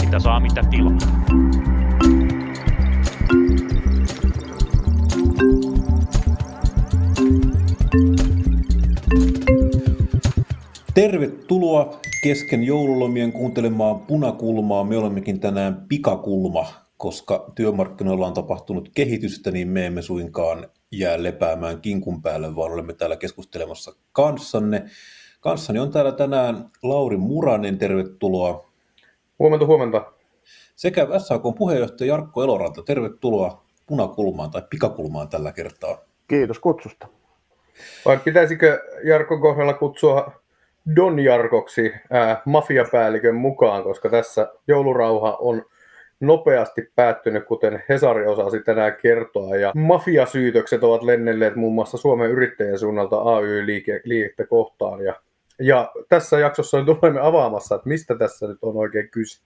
Mitä saa, mitä tilaa. Tervetuloa kesken joululomien kuuntelemaan Punakulmaa. Me olemmekin tänään Pikakulma, koska työmarkkinoilla on tapahtunut kehitystä, niin me emme suinkaan jää lepäämään kinkun päälle, vaan olemme täällä keskustelemassa kanssanne. Kanssani on täällä tänään Lauri Muranen, tervetuloa. Huomenta, huomenta. Sekä SAK puheenjohtaja Jarkko Eloranta, tervetuloa Punakulmaan tai Pikakulmaan tällä kertaa. Kiitos kutsusta. Vai pitäisikö Jarkko kohdalla kutsua Don Jarkoksi ää, mafiapäällikön mukaan, koska tässä joulurauha on nopeasti päättynyt, kuten Hesari osasi tänään kertoa, ja mafiasyytökset ovat lennelleet muun muassa Suomen yrittäjän suunnalta AY-liikettä kohtaan, ja, ja tässä jaksossa tulemme avaamassa, että mistä tässä nyt on oikein kyse.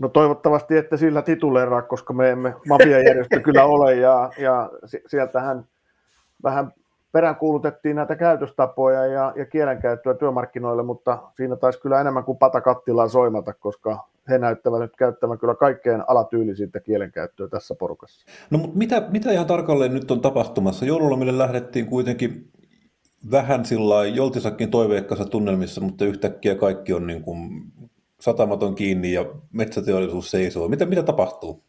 No toivottavasti että sillä tituleeraa, koska me emme mafiajärjestö kyllä ole, ja, ja sieltähän vähän peräänkuulutettiin näitä käytöstapoja ja, ja kielenkäyttöä työmarkkinoille, mutta siinä taisi kyllä enemmän kuin pata kattilaan soimata, koska he näyttävät nyt käyttämään kyllä kaikkein alatyylisintä kielenkäyttöä tässä porukassa. No mutta mitä, mitä ihan tarkalleen nyt on tapahtumassa? Joululomille lähdettiin kuitenkin vähän sillä joltisakin toiveikkaassa tunnelmissa, mutta yhtäkkiä kaikki on niin kuin satamaton kiinni ja metsäteollisuus seisoo. Mitä, mitä tapahtuu?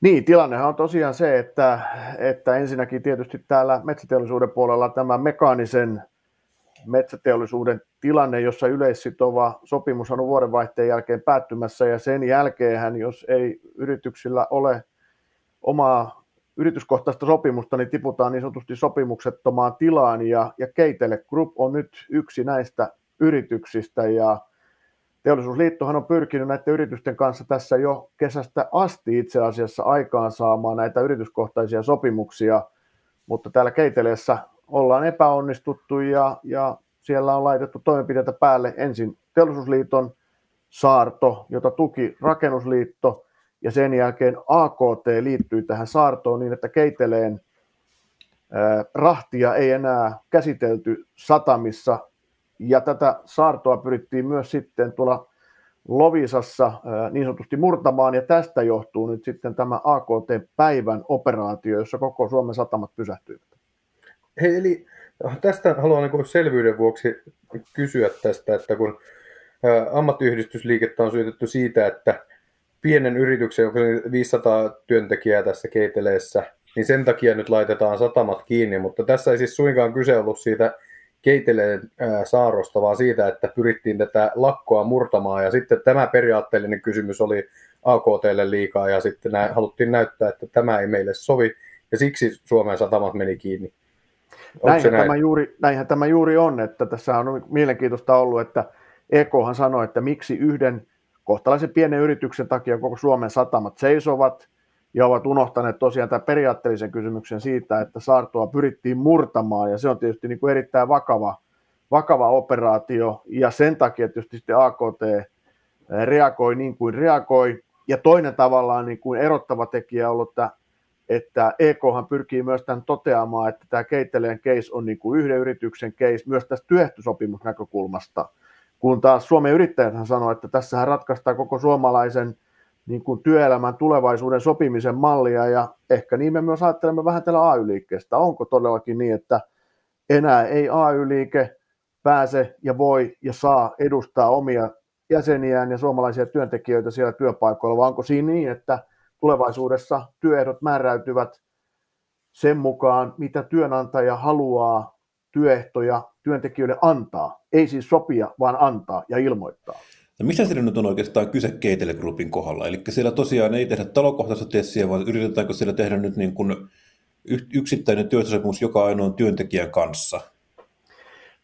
Niin, tilannehan on tosiaan se, että, että ensinnäkin tietysti täällä metsäteollisuuden puolella tämä mekaanisen metsäteollisuuden tilanne, jossa yleissitova sopimus on vuodenvaihteen jälkeen päättymässä ja sen jälkeen, jos ei yrityksillä ole omaa yrityskohtaista sopimusta, niin tiputaan niin sanotusti sopimuksettomaan tilaan ja, ja Keitele Group on nyt yksi näistä yrityksistä ja Teollisuusliittohan on pyrkinyt näiden yritysten kanssa tässä jo kesästä asti itse asiassa aikaan saamaan näitä yrityskohtaisia sopimuksia, mutta täällä Keiteleessä ollaan epäonnistuttu ja, ja siellä on laitettu toimenpiteitä päälle. Ensin Teollisuusliiton saarto, jota tuki Rakennusliitto, ja sen jälkeen AKT liittyi tähän saartoon niin, että Keiteleen rahtia ei enää käsitelty satamissa ja tätä saartoa pyrittiin myös sitten tuolla Lovisassa niin sanotusti murtamaan, ja tästä johtuu nyt sitten tämä AKT-päivän operaatio, jossa koko Suomen satamat pysähtyivät. Hei, eli tästä haluan niin selvyyden vuoksi kysyä tästä, että kun ammattiyhdistysliikettä on syytetty siitä, että pienen yrityksen, joka on 500 työntekijää tässä keiteleessä, niin sen takia nyt laitetaan satamat kiinni, mutta tässä ei siis suinkaan kyse ollut siitä keiteleen saarosta, vaan siitä, että pyrittiin tätä lakkoa murtamaan. Ja sitten tämä periaatteellinen kysymys oli AKTlle liikaa ja sitten nä- haluttiin näyttää, että tämä ei meille sovi ja siksi Suomen satamat meni kiinni. näinhän, näin? tämä juuri, näinhän tämä juuri on, että tässä on mielenkiintoista ollut, että EKhan sanoi, että miksi yhden kohtalaisen pienen yrityksen takia koko Suomen satamat seisovat – ja ovat unohtaneet tosiaan tämän periaatteellisen kysymyksen siitä, että saartoa pyrittiin murtamaan, ja se on tietysti niin kuin erittäin vakava, vakava operaatio, ja sen takia tietysti sitten AKT eh, reagoi niin kuin reagoi, ja toinen tavallaan niin kuin erottava tekijä on ollut, että, että EKhan pyrkii myös tämän toteamaan, että tämä Keitteleen case on niin kuin yhden yrityksen case myös tästä työehtosopimusnäkökulmasta, kun taas Suomen yrittäjät sanoo, että tässähän ratkaistaan koko suomalaisen – niin kuin työelämän tulevaisuuden sopimisen mallia ja ehkä niin me myös ajattelemme vähän tällä AY-liikkeestä. Onko todellakin niin, että enää ei AY-liike pääse ja voi ja saa edustaa omia jäseniään ja suomalaisia työntekijöitä siellä työpaikoilla, vai onko siinä niin, että tulevaisuudessa työehdot määräytyvät sen mukaan, mitä työnantaja haluaa työehtoja työntekijöille antaa. Ei siis sopia, vaan antaa ja ilmoittaa. No missä siinä nyt on oikeastaan kyse Keitele Groupin kohdalla? Eli siellä tosiaan ei tehdä talokohtaista testiä, vaan yritetäänkö siellä tehdä nyt niin kuin yksittäinen työsopimus joka ainoan työntekijän kanssa?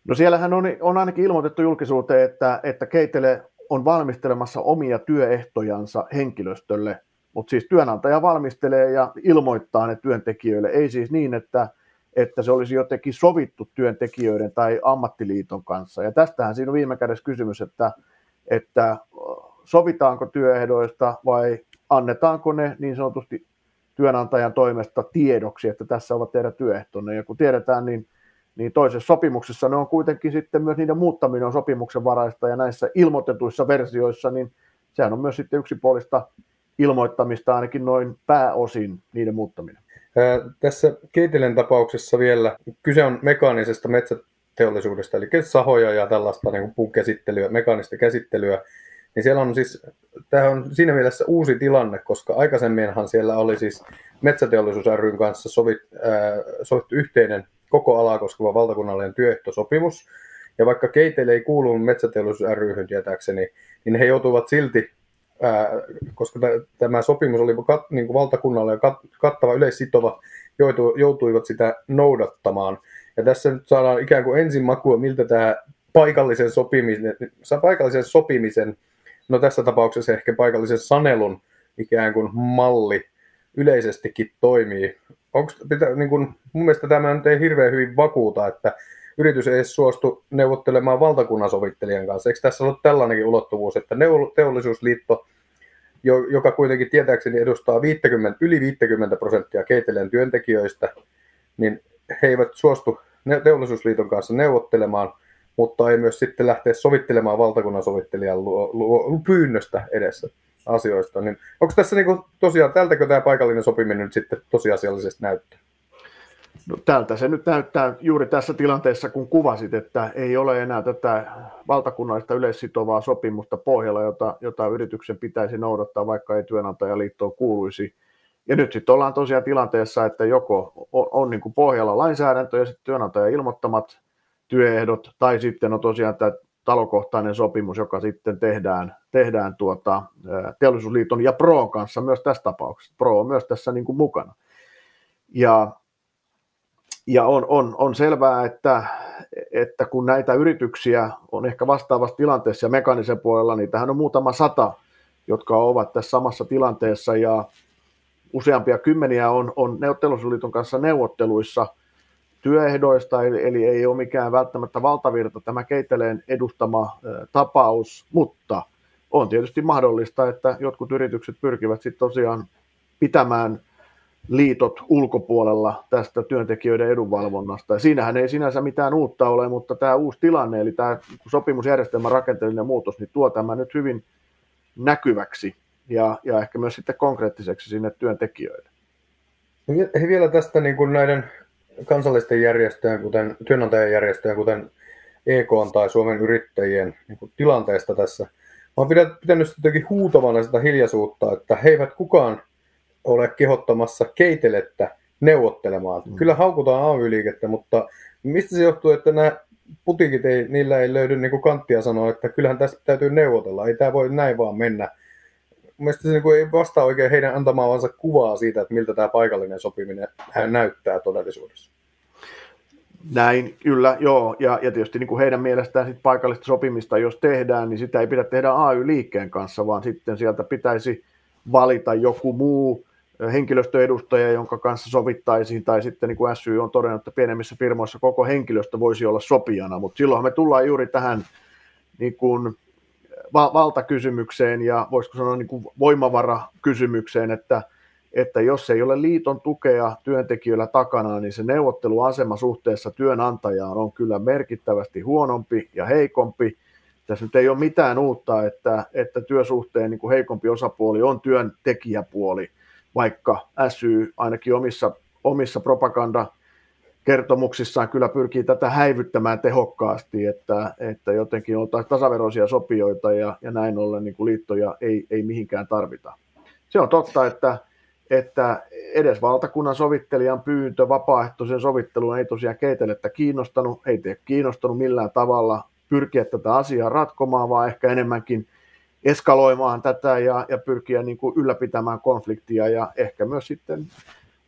No siellähän on, on ainakin ilmoitettu julkisuuteen, että, että Keitele on valmistelemassa omia työehtojansa henkilöstölle, mutta siis työnantaja valmistelee ja ilmoittaa ne työntekijöille. Ei siis niin, että, että se olisi jotenkin sovittu työntekijöiden tai ammattiliiton kanssa. Ja tästähän siinä on viime kädessä kysymys, että että sovitaanko työehdoista vai annetaanko ne niin sanotusti työnantajan toimesta tiedoksi, että tässä ovat teidän työehtonne. Ja kun tiedetään, niin, niin toisessa sopimuksessa ne on kuitenkin sitten myös niiden muuttaminen on sopimuksen varaista ja näissä ilmoitetuissa versioissa, niin sehän on myös sitten yksipuolista ilmoittamista ainakin noin pääosin niiden muuttaminen. Tässä Keitelen tapauksessa vielä kyse on mekaanisesta metsäteollisuudesta, eli sahoja ja tällaista niin puun käsittelyä, mekaanista käsittelyä, niin siellä on siis, tämä on siinä mielessä uusi tilanne, koska aikaisemminhan siellä oli siis Metsäteollisuus ryn kanssa sovit, ää, sovittu yhteinen koko alaa koskeva valtakunnallinen työehtosopimus, ja vaikka Keitele ei kuulu Metsäteollisuus ryhyn tietääkseni, niin he joutuvat silti ää, koska tämä sopimus oli kat, niin valtakunnalle kat, kattava yleissitova, joutu, joutuivat sitä noudattamaan. Ja tässä nyt saadaan ikään kuin ensin makua, miltä tämä paikallisen sopimisen, paikallisen sopimisen, no tässä tapauksessa ehkä paikallisen sanelun ikään kuin malli yleisestikin toimii. Onko, pitä, niin kuin, mun mielestä tämä nyt ei hirveän hyvin vakuuta, että yritys ei suostu neuvottelemaan valtakunnan sovittelijan kanssa. Eikö tässä ole tällainenkin ulottuvuus, että teollisuusliitto, joka kuitenkin tietääkseni edustaa 50, yli 50 prosenttia keiteleen työntekijöistä, niin he eivät suostu teollisuusliiton kanssa neuvottelemaan, mutta ei myös sitten lähteä sovittelemaan valtakunnan sovittelijan luo, luo, pyynnöstä edessä asioista. Niin onko tässä niin kuin, tosiaan, tältäkö tämä paikallinen sopiminen nyt sitten tosiasiallisesti näyttää? No, tältä se nyt näyttää juuri tässä tilanteessa, kun kuvasit, että ei ole enää tätä valtakunnallista yleissitovaa sopimusta pohjalla, jota, jota yrityksen pitäisi noudattaa, vaikka ei työnantajaliittoon kuuluisi. Ja nyt sitten ollaan tosiaan tilanteessa, että joko on, on niin kuin pohjalla lainsäädäntö ja sitten työnantaja ilmoittamat työehdot, tai sitten on tosiaan tämä talokohtainen sopimus, joka sitten tehdään, tehdään tuota, teollisuusliiton ja Proon kanssa myös tässä tapauksessa. Pro on myös tässä niin kuin mukana. Ja ja on, on, on selvää, että, että kun näitä yrityksiä on ehkä vastaavassa tilanteessa ja mekanisen puolella, niin tähän on muutama sata, jotka ovat tässä samassa tilanteessa ja useampia kymmeniä on, on teollisuusliiton kanssa neuvotteluissa työehdoista, eli, eli ei ole mikään välttämättä valtavirta tämä keiteleen edustama ö, tapaus, mutta on tietysti mahdollista, että jotkut yritykset pyrkivät sitten tosiaan pitämään – liitot ulkopuolella tästä työntekijöiden edunvalvonnasta. Ja siinähän ei sinänsä mitään uutta ole, mutta tämä uusi tilanne, eli tämä sopimusjärjestelmän rakenteellinen muutos, niin tuo tämä nyt hyvin näkyväksi ja, ja ehkä myös sitten konkreettiseksi sinne työntekijöille. He vielä tästä niin kuin näiden kansallisten järjestöjen, kuten työnantajajärjestöjen, kuten EK tai Suomen yrittäjien niin kuin tilanteesta tässä. Mä olen pitänyt jotenkin huutavana sitä hiljaisuutta, että he eivät kukaan ole kehottamassa keitelettä neuvottelemaan. Mm. Kyllä haukutaan AY-liikettä, mutta mistä se johtuu, että nämä putiikit ei, niillä ei löydy niin kuin kanttia sanoa, että kyllähän tästä täytyy neuvotella, ei tämä voi näin vaan mennä. Mielestäni se niin ei vastaa oikein heidän antamaansa kuvaa siitä, että miltä tämä paikallinen sopiminen näyttää todellisuudessa. Näin, kyllä, joo. Ja, ja tietysti niin kuin heidän mielestään sit paikallista sopimista, jos tehdään, niin sitä ei pidä tehdä AY-liikkeen kanssa, vaan sitten sieltä pitäisi valita joku muu henkilöstöedustaja, jonka kanssa sovittaisiin, tai sitten niin kuin SY on todennut, että pienemmissä firmoissa koko henkilöstö voisi olla sopijana, mutta silloin me tullaan juuri tähän niin kuin va- valtakysymykseen ja voisiko sanoa niin kuin voimavarakysymykseen, että, että jos ei ole liiton tukea työntekijöillä takana, niin se neuvotteluasema suhteessa työnantajaan on kyllä merkittävästi huonompi ja heikompi. Tässä nyt ei ole mitään uutta, että, että työsuhteen niin kuin heikompi osapuoli on työntekijäpuoli – vaikka SY ainakin omissa, omissa propaganda kertomuksissaan kyllä pyrkii tätä häivyttämään tehokkaasti, että, että jotenkin on tasaveroisia sopijoita ja, ja näin ollen niin kuin liittoja ei, ei mihinkään tarvita. Se on totta, että, että edes valtakunnan sovittelijan pyyntö vapaaehtoisen sovitteluun ei tosiaan keitelettä kiinnostanut, ei tee kiinnostanut millään tavalla pyrkiä tätä asiaa ratkomaan, vaan ehkä enemmänkin eskaloimaan tätä ja, ja pyrkiä niin kuin ylläpitämään konfliktia ja ehkä myös sitten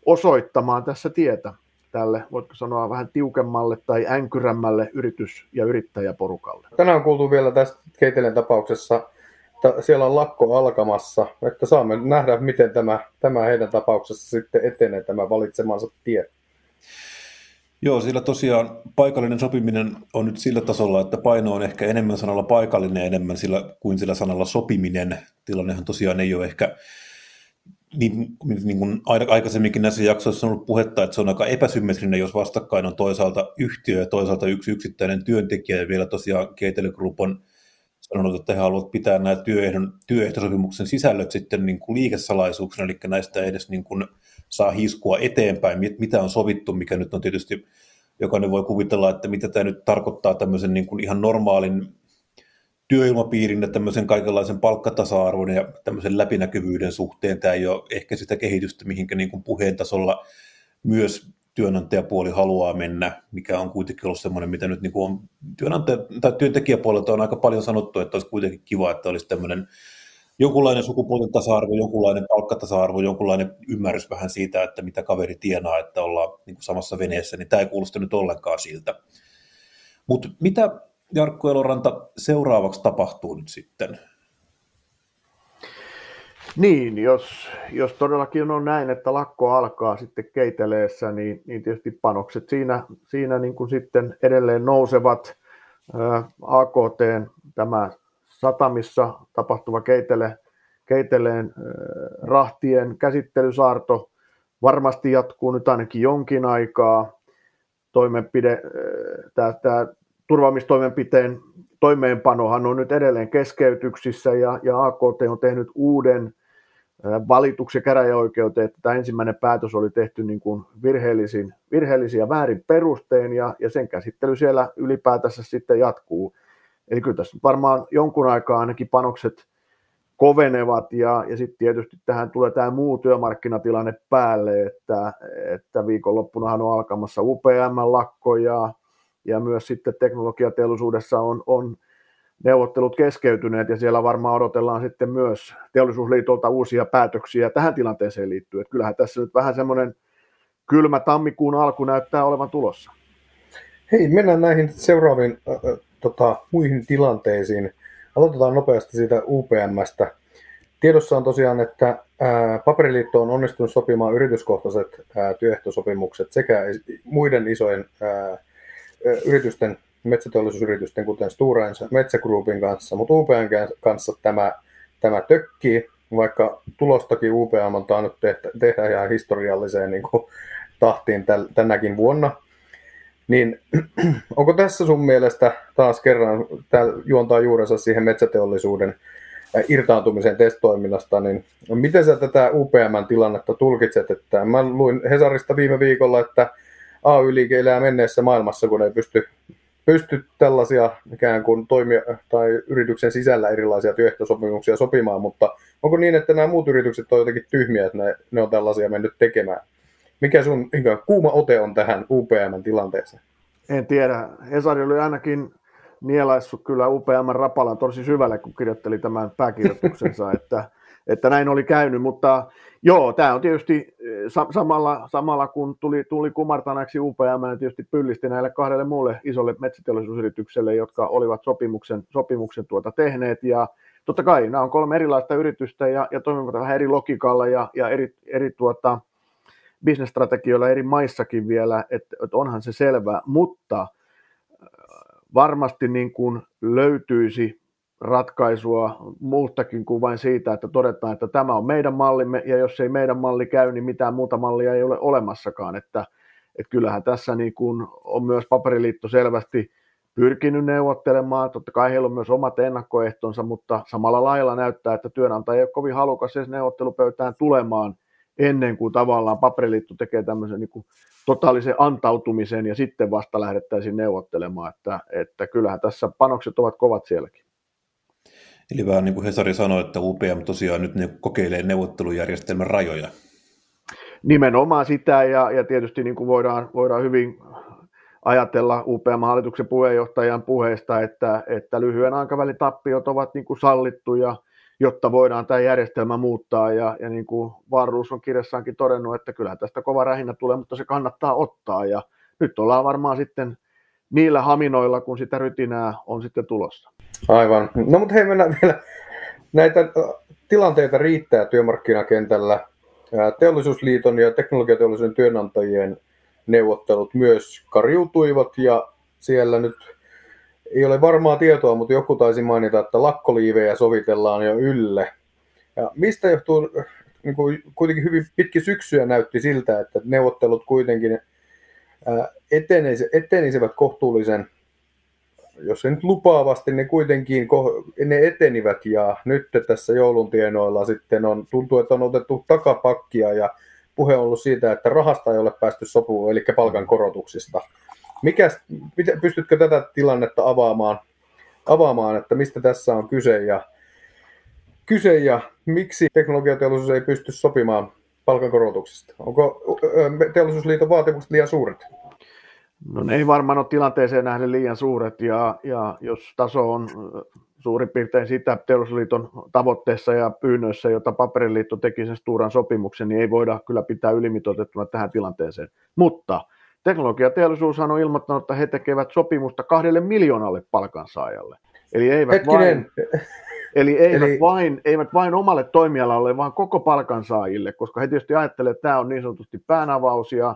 osoittamaan tässä tietä tälle, voitko sanoa, vähän tiukemmalle tai änkyrämmälle yritys- ja yrittäjäporukalle. Tänään on kuultu vielä tästä Keitelen tapauksessa, että siellä on lakko alkamassa, että saamme nähdä, miten tämä, tämä heidän tapauksessa sitten etenee tämä valitsemansa tie. Joo, sillä tosiaan paikallinen sopiminen on nyt sillä tasolla, että paino on ehkä enemmän sanalla paikallinen enemmän sillä, kuin sillä sanalla sopiminen. Tilannehan tosiaan ei ole ehkä niin, niin kuin aikaisemminkin näissä jaksoissa on ollut puhetta, että se on aika epäsymmetrinen, jos vastakkain on toisaalta yhtiö ja toisaalta yksi yksittäinen työntekijä, ja vielä tosiaan Keitele Group on sanonut, että he haluavat pitää nämä työehdon, työehtosopimuksen sisällöt sitten niin kuin liikesalaisuuksena, eli näistä edes niin kuin saa hiskua eteenpäin, mitä on sovittu, mikä nyt on tietysti, jokainen voi kuvitella, että mitä tämä nyt tarkoittaa tämmöisen niin kuin ihan normaalin työilmapiirin ja tämmöisen kaikenlaisen palkkatasa-arvon ja tämmöisen läpinäkyvyyden suhteen. Tämä ei ole ehkä sitä kehitystä, mihinkä niin kuin puheen tasolla myös työnantajapuoli haluaa mennä, mikä on kuitenkin ollut semmoinen, mitä nyt niin kuin on työnantaja- tai työntekijäpuolelta on aika paljon sanottu, että olisi kuitenkin kiva, että olisi tämmöinen jonkunlainen sukupuolten tasa-arvo, jonkunlainen palkkatasa-arvo, jonkunlainen ymmärrys vähän siitä, että mitä kaveri tienaa, että ollaan niin kuin samassa veneessä, niin tämä ei kuulosta nyt ollenkaan siltä. Mutta mitä Jarkko Eloranta seuraavaksi tapahtuu nyt sitten? Niin, jos, jos todellakin on näin, että lakko alkaa sitten keiteleessä, niin, niin tietysti panokset siinä, siinä niin kuin sitten edelleen nousevat. AKT, tämä satamissa tapahtuva keitele, keiteleen rahtien käsittelysaarto varmasti jatkuu nyt ainakin jonkin aikaa. Toimenpide, tämä, tämä turvaamistoimenpiteen toimeenpanohan on nyt edelleen keskeytyksissä ja, ja AKT on tehnyt uuden valituksen käräjäoikeuteen, että tämä ensimmäinen päätös oli tehty niin kuin virheellisin, virheellisiä ja väärin perustein ja, ja sen käsittely siellä ylipäätänsä sitten jatkuu. Eli kyllä tässä varmaan jonkun aikaa ainakin panokset kovenevat ja, ja sitten tietysti tähän tulee tämä muu työmarkkinatilanne päälle, että, että viikonloppunahan on alkamassa UPM-lakko ja, ja myös sitten teknologiateollisuudessa on, on neuvottelut keskeytyneet ja siellä varmaan odotellaan sitten myös teollisuusliitolta uusia päätöksiä tähän tilanteeseen liittyen. Että kyllähän tässä nyt vähän semmoinen kylmä tammikuun alku näyttää olevan tulossa. Hei, mennään näihin seuraaviin äh, tota, muihin tilanteisiin. Aloitetaan nopeasti siitä UPMstä. Tiedossa on tosiaan, että ää, Paperiliitto on onnistunut sopimaan yrityskohtaiset ää, työehtosopimukset sekä muiden isojen ää, yritysten, metsäteollisuusyritysten, kuten Stora Enso kanssa, mutta UPM kanssa tämä, tämä tökkii, vaikka tulostakin UPM on tainnut tehdä, tehdä ihan historialliseen niin kuin, tahtiin tänäkin vuonna. Niin onko tässä sun mielestä taas kerran, tämä juontaa juurensa siihen metsäteollisuuden irtaantumiseen testoiminnasta, niin miten sä tätä UPM-tilannetta tulkitset? Että mä luin Hesarista viime viikolla, että AY-liike elää menneessä maailmassa, kun ei pysty, pysty tällaisia ikään kuin toimia tai yrityksen sisällä erilaisia työehtosopimuksia sopimaan, mutta onko niin, että nämä muut yritykset ovat jotenkin tyhmiä, että ne, ne on tällaisia mennyt tekemään? Mikä sun ikään, kuuma ote on tähän UPM-tilanteeseen? En tiedä. Hesari oli ainakin nielaissut kyllä UPM-rapalan tosi syvälle, kun kirjoitteli tämän pääkirjoituksensa, että, että näin oli käynyt, mutta joo, tämä on tietysti eh, samalla, samalla kun tuli, tuli kumartanaksi UPM, niin tietysti pyllisti näille kahdelle muulle isolle metsäteollisuusyritykselle, jotka olivat sopimuksen, sopimuksen tuota tehneet, ja totta kai nämä on kolme erilaista yritystä ja, ja toimivat vähän eri logiikalla ja, ja eri, eri tuota, bisnesstrategioilla eri maissakin vielä, että, että onhan se selvää, mutta äh, varmasti niin kuin löytyisi ratkaisua muuttakin kuin vain siitä, että todetaan, että tämä on meidän mallimme, ja jos ei meidän malli käy, niin mitään muuta mallia ei ole olemassakaan, että, että kyllähän tässä niin kuin on myös paperiliitto selvästi pyrkinyt neuvottelemaan, totta kai heillä on myös omat ennakkoehtonsa, mutta samalla lailla näyttää, että työnantaja ei ole kovin halukas edes neuvottelupöytään tulemaan ennen kuin tavallaan paperiliitto tekee tämmöisen niin kuin totaalisen antautumisen ja sitten vasta lähdettäisiin neuvottelemaan, että, että kyllähän tässä panokset ovat kovat sielläkin. Eli vähän niin kuin Hesari sanoi, että UPM tosiaan nyt ne kokeilee neuvottelujärjestelmän rajoja. Nimenomaan sitä, ja, ja tietysti niin kuin voidaan, voidaan hyvin ajatella UPM-hallituksen puheenjohtajan puheesta, että, että lyhyen aikavälin tappiot ovat niin kuin sallittuja, jotta voidaan tämä järjestelmä muuttaa. Ja, ja niin kuin Varruus on kirjassaankin todennut, että kyllä tästä kova rähinä tulee, mutta se kannattaa ottaa. Ja nyt ollaan varmaan sitten niillä haminoilla, kun sitä rytinää on sitten tulossa. Aivan. No mutta hei, mennään vielä. Näitä tilanteita riittää työmarkkinakentällä. Teollisuusliiton ja teknologiateollisuuden työnantajien neuvottelut myös kariutuivat ja siellä nyt ei ole varmaa tietoa, mutta joku taisi mainita, että lakkoliivejä sovitellaan jo ylle. Ja mistä johtuu, niin kuin, kuitenkin hyvin pitki syksyä näytti siltä, että neuvottelut kuitenkin etenisivät kohtuullisen, jos ei nyt lupaavasti, niin kuitenkin ne etenivät ja nyt tässä joulun tienoilla sitten on, tuntuu, että on otettu takapakkia ja puhe on ollut siitä, että rahasta ei ole päästy sopuun, eli palkankorotuksista. Mikäs, pystytkö tätä tilannetta avaamaan, avaamaan, että mistä tässä on kyse ja, kyse ja miksi teknologiateollisuus ei pysty sopimaan palkankorotuksista? Onko teollisuusliiton vaatimukset liian suuret? No ne ei varmaan ole tilanteeseen nähden liian suuret ja, ja jos taso on suurin piirtein sitä teollisuusliiton tavoitteessa ja pyynnöissä, jota paperiliitto teki sen Sturan sopimuksen, niin ei voida kyllä pitää ylimitoitettuna tähän tilanteeseen. Mutta teknologiateollisuushan on ilmoittanut, että he tekevät sopimusta kahdelle miljoonalle palkansaajalle. Eli eivät vain, eli eivät, eli... Vain, eivät vain omalle toimialalle, vaan koko palkansaajille, koska he tietysti ajattelevat, että tämä on niin sanotusti päänavaus ja,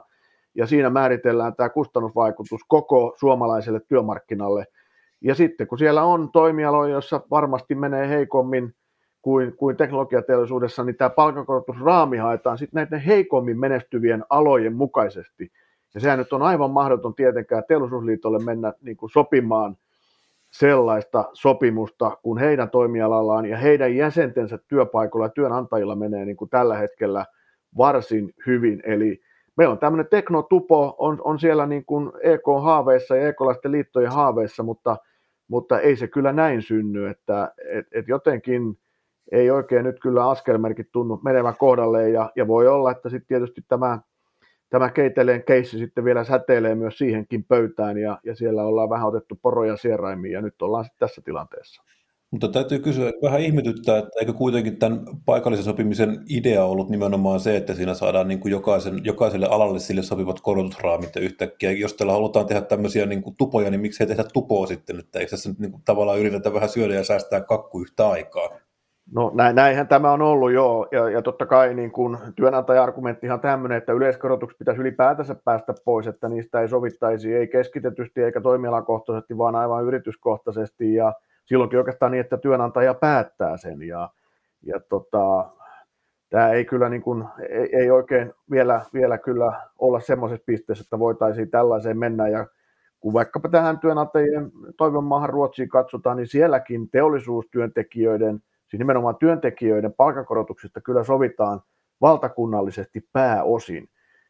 ja siinä määritellään tämä kustannusvaikutus koko suomalaiselle työmarkkinalle – ja sitten kun siellä on toimialoja, joissa varmasti menee heikommin kuin, kuin teknologiateollisuudessa, niin tämä palkankorotusraami haetaan sitten näiden heikommin menestyvien alojen mukaisesti. Ja sehän nyt on aivan mahdoton tietenkään teollisuusliitolle mennä niin kuin sopimaan sellaista sopimusta, kun heidän toimialallaan ja heidän jäsentensä työpaikoilla ja työnantajilla menee niin kuin tällä hetkellä varsin hyvin. Eli meillä on tämmöinen teknotupo, on, on siellä niin kuin EK-haaveissa ja EK-laisten liittojen haaveissa, mutta – mutta ei se kyllä näin synny, että et, et jotenkin ei oikein nyt kyllä askelmerkit tunnu menevän kohdalle ja, ja voi olla, että sitten tietysti tämä, tämä keiteleen keissi sitten vielä säteilee myös siihenkin pöytään ja, ja siellä ollaan vähän otettu poroja sieraimiin ja nyt ollaan sitten tässä tilanteessa. Mutta täytyy kysyä, vähän ihmetyttää, että eikö kuitenkin tämän paikallisen sopimisen idea ollut nimenomaan se, että siinä saadaan niin kuin jokaisen, jokaiselle alalle sille sopivat korotusraamit ja yhtäkkiä, jos teillä halutaan tehdä tämmöisiä niin kuin tupoja, niin miksei tehdä tupoa sitten, että eikö tässä nyt niin kuin tavallaan yritetä vähän syödä ja säästää kakku yhtä aikaa? No näinhän tämä on ollut joo, ja, ja totta kai niin kun työnantaja-argumenttihan on tämmöinen, että yleiskorotukset pitäisi ylipäätänsä päästä pois, että niistä ei sovittaisi ei keskitetysti eikä toimialakohtaisesti, vaan aivan yrityskohtaisesti, ja silloinkin oikeastaan niin, että työnantaja päättää sen ja, ja tota, tämä ei kyllä niin kuin, ei, ei oikein vielä, vielä kyllä olla semmoisessa pisteessä, että voitaisiin tällaiseen mennä ja kun vaikkapa tähän työnantajien toivon maahan Ruotsiin katsotaan, niin sielläkin teollisuustyöntekijöiden, siis nimenomaan työntekijöiden palkankorotuksista kyllä sovitaan valtakunnallisesti pääosin.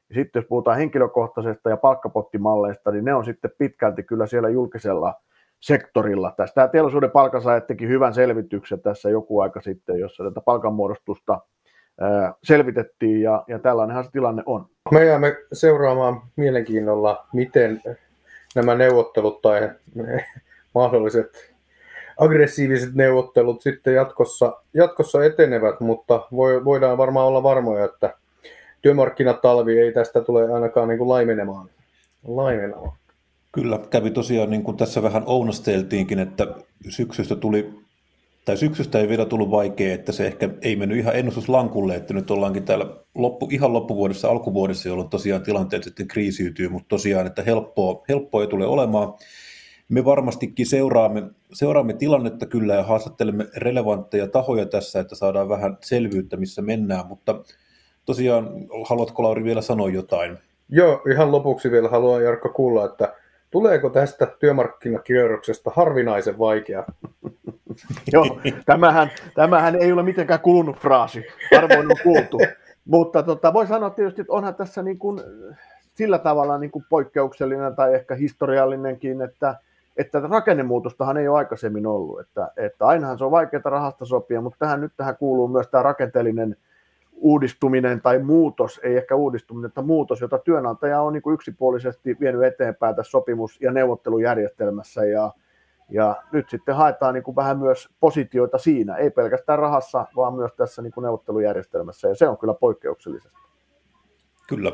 Ja sitten jos puhutaan henkilökohtaisesta ja palkkapottimalleista, niin ne on sitten pitkälti kyllä siellä julkisella sektorilla. Tästä teollisuuden palkansaajat teki hyvän selvityksen tässä joku aika sitten, jossa tätä palkanmuodostusta selvitettiin ja, ja tällainenhan se tilanne on. Me jäämme seuraamaan mielenkiinnolla, miten nämä neuvottelut tai mahdolliset aggressiiviset neuvottelut sitten jatkossa, jatkossa etenevät, mutta voi, voidaan varmaan olla varmoja, että työmarkkinatalvi ei tästä tule ainakaan niin kuin laimenemaan. laimenemaan. Kyllä, kävi tosiaan niin kuin tässä vähän ounasteltiinkin, että syksystä tuli, tai syksystä ei vielä tullut vaikea, että se ehkä ei mennyt ihan ennustuslankulle, että nyt ollaankin täällä loppu, ihan loppuvuodessa, alkuvuodessa, jolloin tosiaan tilanteet sitten kriisiytyy, mutta tosiaan, että helppoa, helppoa ei tule olemaan. Me varmastikin seuraamme, seuraamme tilannetta kyllä ja haastattelemme relevantteja tahoja tässä, että saadaan vähän selvyyttä, missä mennään, mutta tosiaan, haluatko Lauri vielä sanoa jotain? Joo, ihan lopuksi vielä haluan Jarkko kuulla, että Tuleeko tästä työmarkkinakierroksesta harvinaisen vaikea? Joo, tämähän, tämähän ei ole mitenkään kulunut fraasi, harvoin on kuultu. Mutta tota, voi sanoa tietysti, että onhan tässä niin kuin, sillä tavalla niin kuin poikkeuksellinen tai ehkä historiallinenkin, että, että rakennemuutostahan ei ole aikaisemmin ollut. Että, että ainahan se on vaikeaa rahasta sopia, mutta tähän, nyt tähän kuuluu myös tämä rakenteellinen uudistuminen tai muutos, ei ehkä uudistuminen, mutta muutos, jota työnantaja on niin kuin yksipuolisesti vienyt eteenpäin tässä sopimus- ja neuvottelujärjestelmässä ja, ja nyt sitten haetaan niin kuin vähän myös positioita siinä, ei pelkästään rahassa, vaan myös tässä niin kuin neuvottelujärjestelmässä ja se on kyllä poikkeuksellisesti. Kyllä.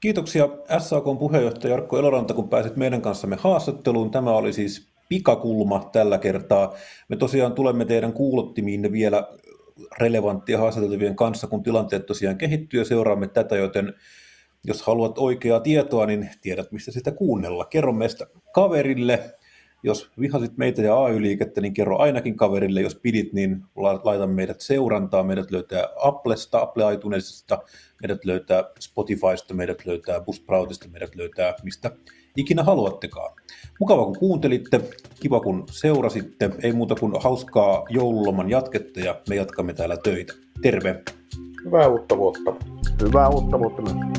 Kiitoksia SAK puheenjohtaja Jarkko Eloranta, kun pääsit meidän kanssamme haastatteluun. Tämä oli siis pikakulma tällä kertaa. Me tosiaan tulemme teidän kuulottimiinne vielä relevanttia haastateltavien kanssa, kun tilanteet tosiaan kehittyy ja seuraamme tätä, joten jos haluat oikeaa tietoa, niin tiedät, mistä sitä kuunnella. Kerro meistä kaverille Jos vihasit meitä ja AY-liikettä, niin kerro ainakin kaverille, jos pidit, niin laita meidät seurantaa. Meidät löytää Applesta, Apple iTunesista, meidät löytää Spotifysta, meidät löytää Buzzsproutista, meidät löytää mistä ikinä haluattekaan. Mukava kun kuuntelitte, kiva kun seurasitte, ei muuta kuin hauskaa joululoman jatketta ja me jatkamme täällä töitä. Terve! Hyvää uutta vuotta! Hyvää uutta vuotta myös.